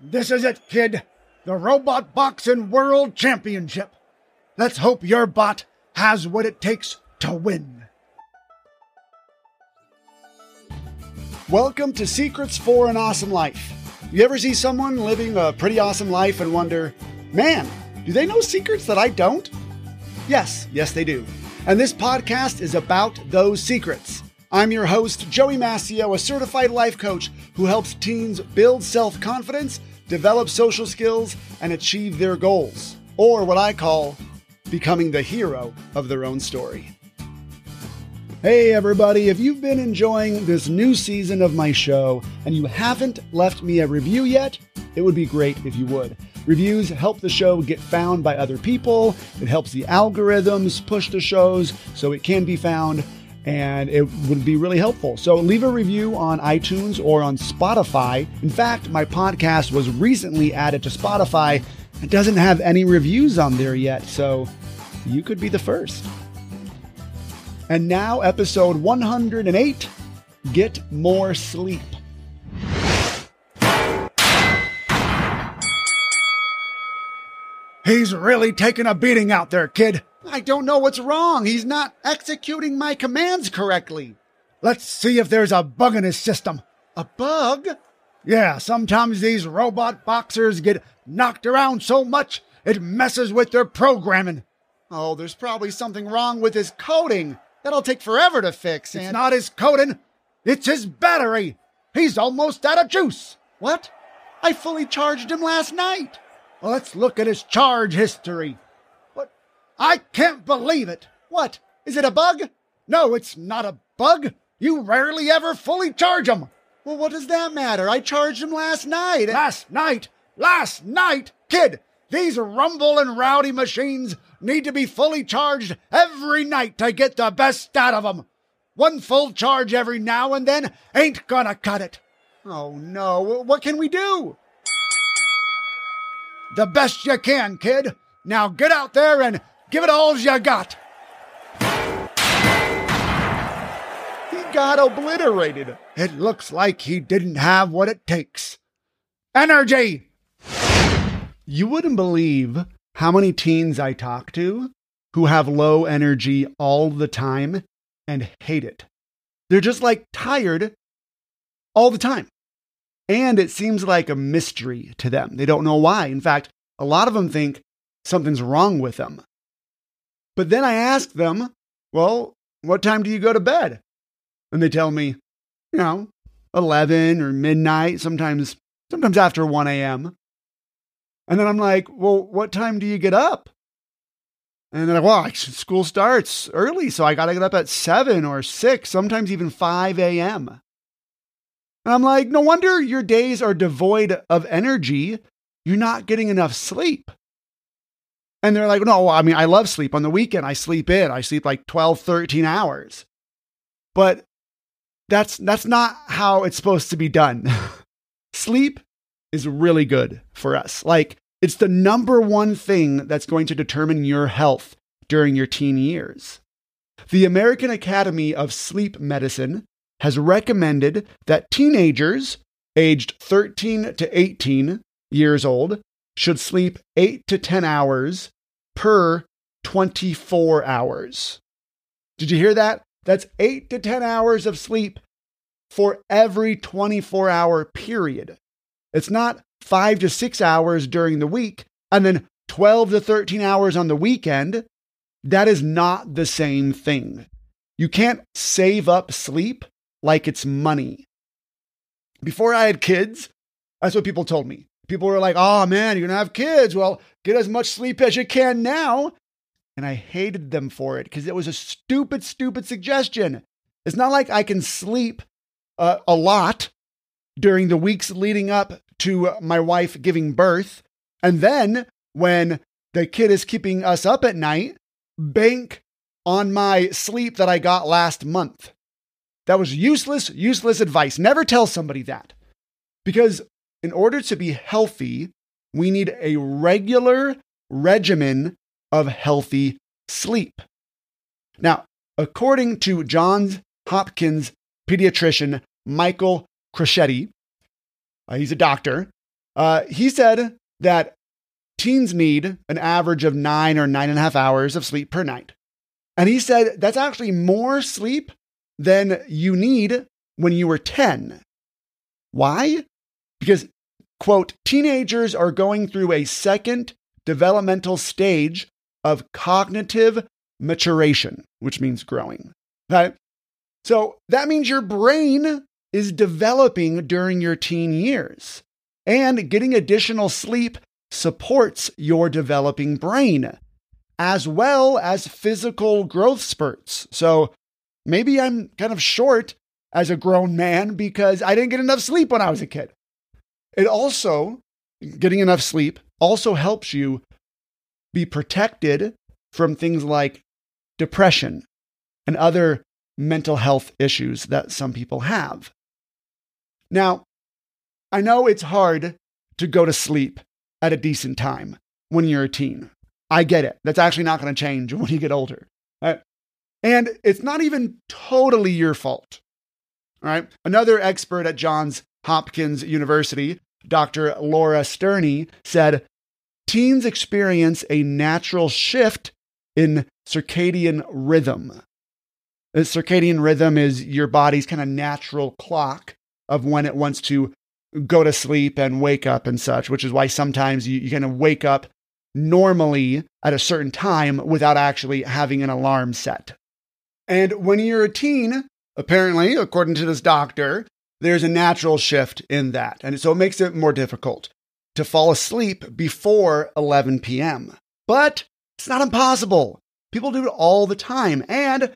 This is it, kid. The Robot Boxing World Championship. Let's hope your bot has what it takes to win. Welcome to Secrets for an Awesome Life. You ever see someone living a pretty awesome life and wonder, man, do they know secrets that I don't? Yes, yes, they do. And this podcast is about those secrets. I'm your host, Joey Mascio, a certified life coach who helps teens build self confidence, develop social skills, and achieve their goals, or what I call becoming the hero of their own story. Hey, everybody, if you've been enjoying this new season of my show and you haven't left me a review yet, it would be great if you would. Reviews help the show get found by other people, it helps the algorithms push the shows so it can be found and it would be really helpful. So leave a review on iTunes or on Spotify. In fact, my podcast was recently added to Spotify. It doesn't have any reviews on there yet, so you could be the first. And now, episode 108 Get More Sleep. He's really taking a beating out there, kid. I don't know what's wrong. He's not executing my commands correctly. Let's see if there's a bug in his system. A bug? Yeah, sometimes these robot boxers get knocked around so much it messes with their programming. Oh, there's probably something wrong with his coding. That'll take forever to fix. And... It's not his coding, it's his battery. He's almost out of juice. What? I fully charged him last night. Let's look at his charge history. What? I can't believe it. What? Is it a bug? No, it's not a bug. You rarely ever fully charge them. Well, what does that matter? I charged them last night. Last night? Last night? Kid, these rumble and rowdy machines need to be fully charged every night to get the best out of them. One full charge every now and then ain't gonna cut it. Oh no, what can we do? The best you can, kid. Now get out there and Give it all you got. He got obliterated. It looks like he didn't have what it takes. Energy! You wouldn't believe how many teens I talk to who have low energy all the time and hate it. They're just like tired all the time. And it seems like a mystery to them. They don't know why. In fact, a lot of them think something's wrong with them. But then I ask them, well, what time do you go to bed? And they tell me, you know, 11 or midnight, sometimes sometimes after 1 a.m. And then I'm like, well, what time do you get up? And they're like, well, school starts early, so I got to get up at 7 or 6, sometimes even 5 a.m. And I'm like, no wonder your days are devoid of energy. You're not getting enough sleep. And they're like, no, I mean, I love sleep. On the weekend, I sleep in. I sleep like 12, 13 hours. But that's that's not how it's supposed to be done. sleep is really good for us. Like it's the number one thing that's going to determine your health during your teen years. The American Academy of Sleep Medicine has recommended that teenagers aged 13 to 18 years old should sleep 8 to 10 hours per 24 hours. Did you hear that? That's eight to 10 hours of sleep for every 24 hour period. It's not five to six hours during the week and then 12 to 13 hours on the weekend. That is not the same thing. You can't save up sleep like it's money. Before I had kids, that's what people told me. People were like, oh man, you're to have kids. Well, get as much sleep as you can now. And I hated them for it because it was a stupid, stupid suggestion. It's not like I can sleep uh, a lot during the weeks leading up to my wife giving birth. And then when the kid is keeping us up at night, bank on my sleep that I got last month. That was useless, useless advice. Never tell somebody that. Because in order to be healthy, we need a regular regimen of healthy sleep. Now, according to Johns Hopkins pediatrician Michael Crocetti, uh, he's a doctor, Uh, he said that teens need an average of nine or nine and a half hours of sleep per night. And he said that's actually more sleep than you need when you were 10. Why? Because, quote, teenagers are going through a second developmental stage of cognitive maturation, which means growing. Okay? So that means your brain is developing during your teen years. And getting additional sleep supports your developing brain, as well as physical growth spurts. So maybe I'm kind of short as a grown man because I didn't get enough sleep when I was a kid. It also, getting enough sleep also helps you be protected from things like depression and other mental health issues that some people have. Now, I know it's hard to go to sleep at a decent time when you're a teen. I get it. That's actually not going to change when you get older. Right? And it's not even totally your fault. All right. Another expert at Johns Hopkins University, Dr. Laura Sterni, said teens experience a natural shift in circadian rhythm. The circadian rhythm is your body's kind of natural clock of when it wants to go to sleep and wake up and such, which is why sometimes you, you kind of wake up normally at a certain time without actually having an alarm set. And when you're a teen, apparently, according to this doctor, there's a natural shift in that. And so it makes it more difficult to fall asleep before 11 p.m. But it's not impossible. People do it all the time. And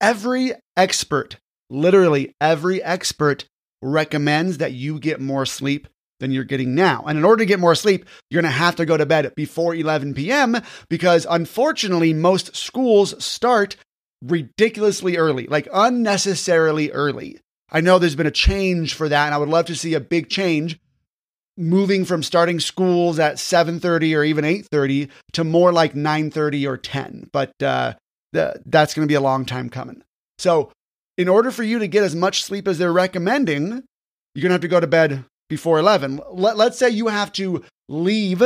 every expert, literally every expert, recommends that you get more sleep than you're getting now. And in order to get more sleep, you're going to have to go to bed before 11 p.m. because unfortunately, most schools start ridiculously early, like unnecessarily early. I know there's been a change for that, and I would love to see a big change moving from starting schools at 7:30 or even 8:30 to more like 9:30 or 10. But uh, that's going to be a long time coming. So in order for you to get as much sleep as they're recommending, you're going to have to go to bed before 11. Let, let's say you have to leave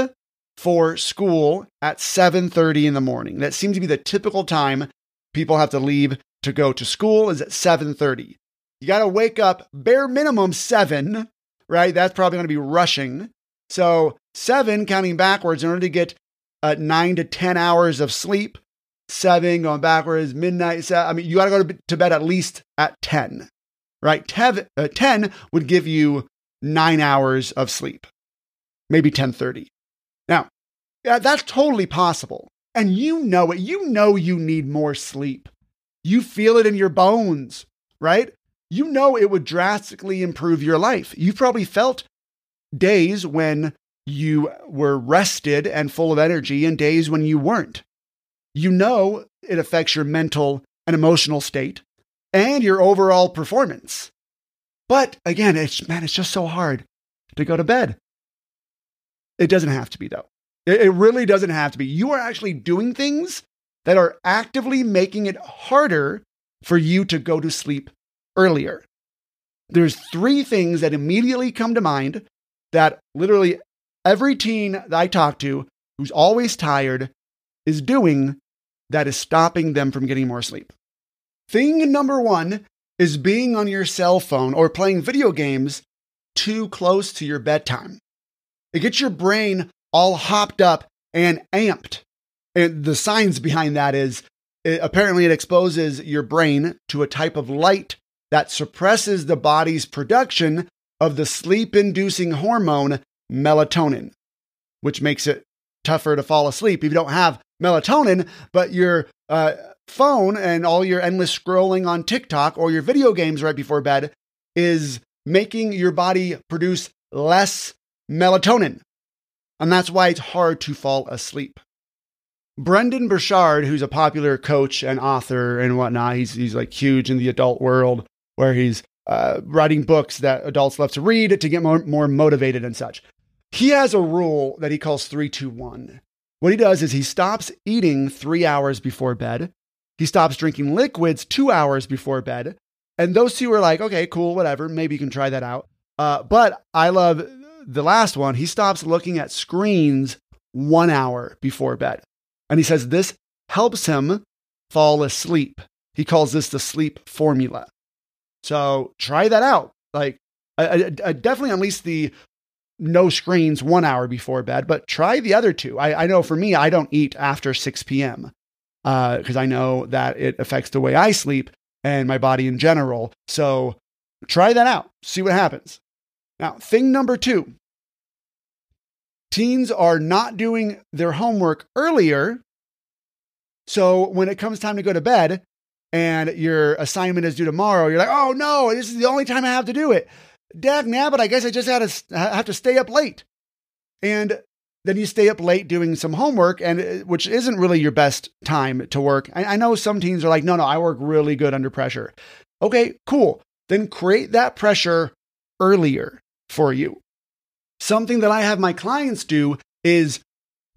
for school at 7:30 in the morning. That seems to be the typical time people have to leave to go to school is at 7:30. You got to wake up bare minimum 7, right? That's probably going to be rushing. So, 7 counting backwards in order to get uh, 9 to 10 hours of sleep seven, going backwards, midnight. I mean, you got to go to bed at least at 10, right? Tev, uh, 10 would give you nine hours of sleep, maybe 1030. Now, yeah, that's totally possible. And you know it. You know you need more sleep. You feel it in your bones, right? You know it would drastically improve your life. You've probably felt days when you were rested and full of energy and days when you weren't you know it affects your mental and emotional state and your overall performance. But again, it's man, it's just so hard to go to bed. It doesn't have to be though. It, really doesn't have to be. You are actually doing things that are actively making it harder for you to go to sleep earlier. There's three things that immediately come to mind that literally every teen that I talk to who's always tired is doing that is stopping them from getting more sleep. Thing number one is being on your cell phone or playing video games too close to your bedtime. It gets your brain all hopped up and amped. And the science behind that is it, apparently it exposes your brain to a type of light that suppresses the body's production of the sleep inducing hormone melatonin, which makes it tougher to fall asleep if you don't have melatonin, but your uh, phone and all your endless scrolling on TikTok or your video games right before bed is making your body produce less melatonin. And that's why it's hard to fall asleep. Brendan Burchard, who's a popular coach and author and whatnot, he's, he's like huge in the adult world where he's uh, writing books that adults love to read to get more, more motivated and such. He has a rule that he calls 321. What he does is he stops eating three hours before bed. He stops drinking liquids two hours before bed. And those two are like, okay, cool, whatever. Maybe you can try that out. Uh, but I love the last one, he stops looking at screens one hour before bed. And he says this helps him fall asleep. He calls this the sleep formula. So try that out. Like, I, I, I definitely at least the no screens one hour before bed, but try the other two. I, I know for me, I don't eat after 6 p.m. because uh, I know that it affects the way I sleep and my body in general. So try that out, see what happens. Now, thing number two teens are not doing their homework earlier. So when it comes time to go to bed and your assignment is due tomorrow, you're like, oh no, this is the only time I have to do it. Dag nabbit, I guess I just had to have to stay up late. And then you stay up late doing some homework, and uh, which isn't really your best time to work. I, I know some teens are like, no, no, I work really good under pressure. Okay, cool. Then create that pressure earlier for you. Something that I have my clients do is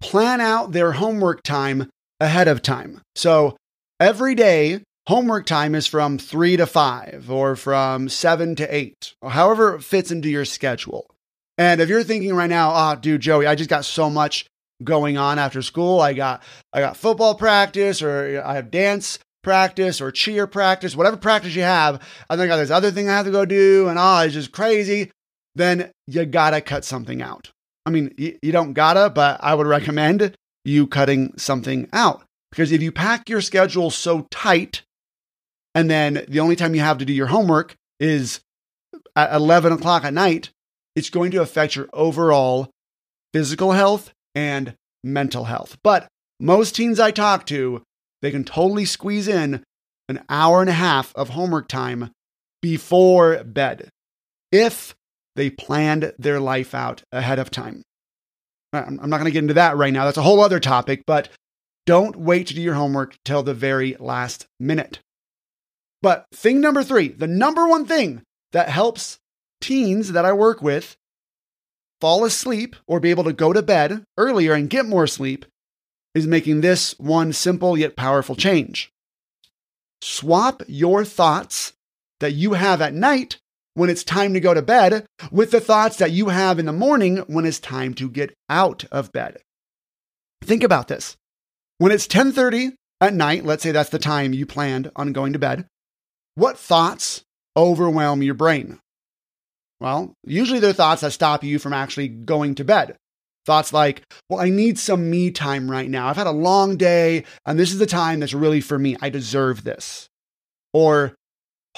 plan out their homework time ahead of time. So every day, homework time is from three to five or from seven to eight, or however it fits into your schedule. And if you're thinking right now, oh, dude, Joey, I just got so much going on after school. I got I got football practice or I have dance practice or cheer practice, whatever practice you have. And then I got this other thing I have to go do, and oh, it's just crazy. Then you gotta cut something out. I mean, you, you don't gotta, but I would recommend you cutting something out because if you pack your schedule so tight, and then the only time you have to do your homework is at 11 o'clock at night, it's going to affect your overall physical health and mental health. But most teens I talk to, they can totally squeeze in an hour and a half of homework time before bed if they planned their life out ahead of time. I'm not going to get into that right now. That's a whole other topic, but don't wait to do your homework till the very last minute. But thing number three, the number one thing that helps teens that I work with fall asleep or be able to go to bed earlier and get more sleep is making this one simple yet powerful change. Swap your thoughts that you have at night when it's time to go to bed with the thoughts that you have in the morning when it's time to get out of bed. Think about this. When it's 10:30 at night, let's say that's the time you planned on going to bed, what thoughts overwhelm your brain? Well, usually they're thoughts that stop you from actually going to bed. Thoughts like, well, I need some me time right now. I've had a long day, and this is the time that's really for me. I deserve this. Or,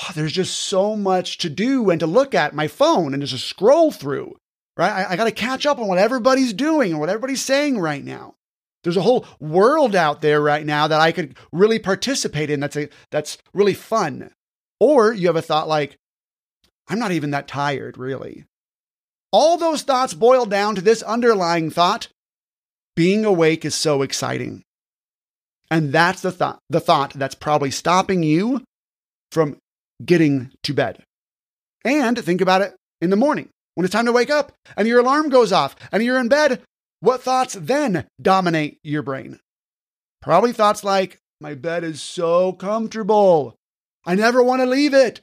oh, there's just so much to do and to look at my phone and just scroll through, right? I, I got to catch up on what everybody's doing and what everybody's saying right now. There's a whole world out there right now that I could really participate in that's, a, that's really fun. Or you have a thought like, I'm not even that tired, really. All those thoughts boil down to this underlying thought being awake is so exciting. And that's the thought, the thought that's probably stopping you from getting to bed. And think about it in the morning when it's time to wake up and your alarm goes off and you're in bed. What thoughts then dominate your brain? Probably thoughts like, my bed is so comfortable. I never want to leave it.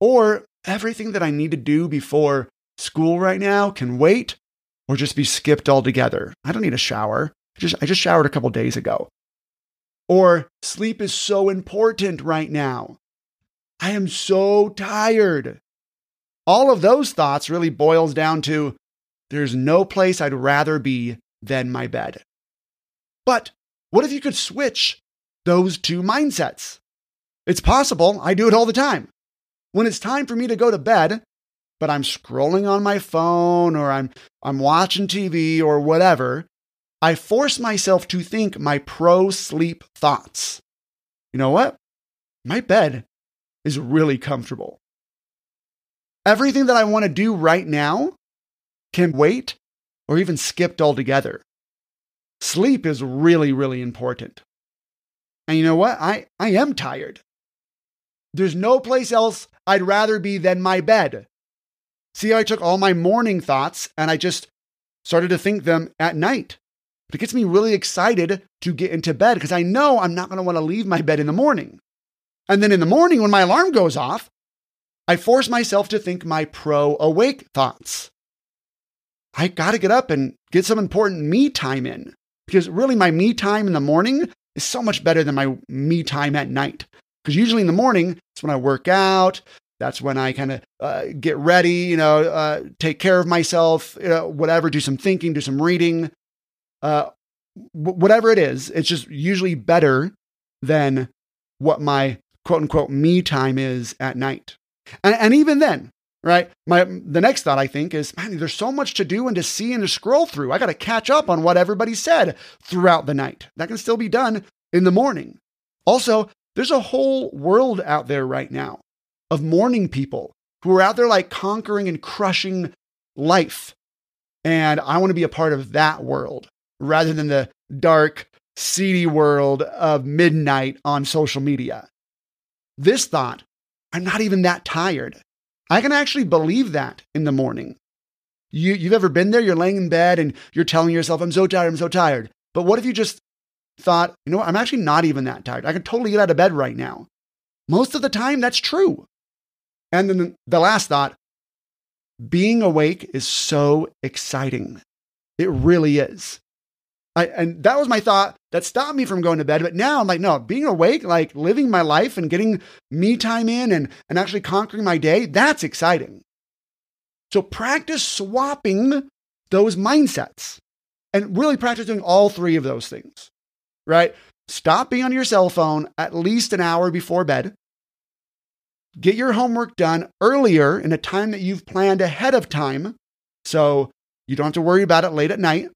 Or everything that I need to do before school right now can wait or just be skipped altogether. I don't need a shower. I just, I just showered a couple days ago. Or sleep is so important right now. I am so tired. All of those thoughts really boils down to there's no place I'd rather be than my bed. But what if you could switch those two mindsets? It's possible. I do it all the time. When it's time for me to go to bed, but I'm scrolling on my phone or I'm I'm watching TV or whatever, I force myself to think my pro sleep thoughts. You know what? My bed is really comfortable. Everything that I want to do right now can wait or even skipped altogether. Sleep is really, really important. And you know what? I, I am tired. There's no place else I'd rather be than my bed. See, I took all my morning thoughts and I just started to think them at night. But it gets me really excited to get into bed because I know I'm not going to want to leave my bed in the morning. And then in the morning, when my alarm goes off, I force myself to think my pro awake thoughts. I got to get up and get some important me time in because really my me time in the morning is so much better than my me time at night. Because usually in the morning, it's when I work out. That's when I kind of uh, get ready, you know, uh, take care of myself, you know, whatever, do some thinking, do some reading, uh, w- whatever it is. It's just usually better than what my quote unquote me time is at night. And, and even then, right? My the next thought I think is, man, there's so much to do and to see and to scroll through. I got to catch up on what everybody said throughout the night. That can still be done in the morning. Also, there's a whole world out there right now of morning people who are out there like conquering and crushing life. And I want to be a part of that world rather than the dark, seedy world of midnight on social media. This thought, I'm not even that tired. I can actually believe that in the morning. You, you've ever been there? You're laying in bed and you're telling yourself, I'm so tired, I'm so tired. But what if you just thought, you know what? I'm actually not even that tired. I can totally get out of bed right now. Most of the time, that's true. And then the last thought being awake is so exciting. It really is. I, and that was my thought that stopped me from going to bed. But now I'm like, no, being awake, like living my life and getting me time in and, and actually conquering my day, that's exciting. So practice swapping those mindsets and really practice doing all three of those things, right? Stop being on your cell phone at least an hour before bed. Get your homework done earlier in a time that you've planned ahead of time so you don't have to worry about it late at night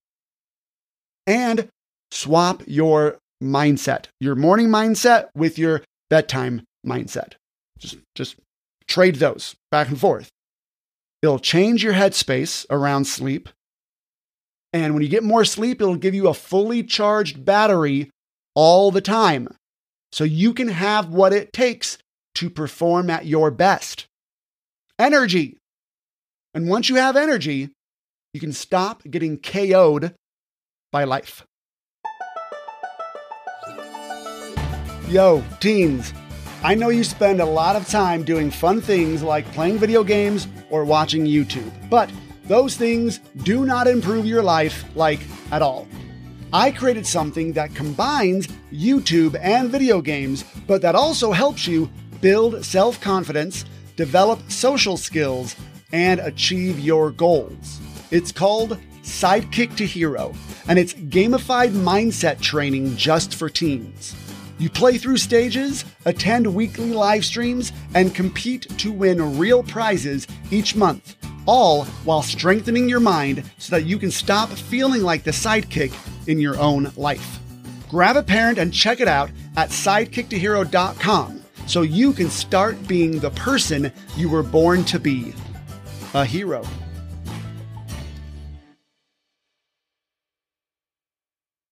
and swap your mindset, your morning mindset with your bedtime mindset. Just, just trade those back and forth. It'll change your headspace around sleep. And when you get more sleep, it'll give you a fully charged battery all the time. So you can have what it takes to perform at your best. Energy. And once you have energy, you can stop getting KO'd by life. Yo, teens, I know you spend a lot of time doing fun things like playing video games or watching YouTube, but those things do not improve your life, like at all. I created something that combines YouTube and video games, but that also helps you build self confidence, develop social skills, and achieve your goals. It's called Sidekick to Hero, and it's gamified mindset training just for teens. You play through stages, attend weekly live streams, and compete to win real prizes each month, all while strengthening your mind so that you can stop feeling like the sidekick in your own life. Grab a parent and check it out at sidekicktohero.com so you can start being the person you were born to be a hero.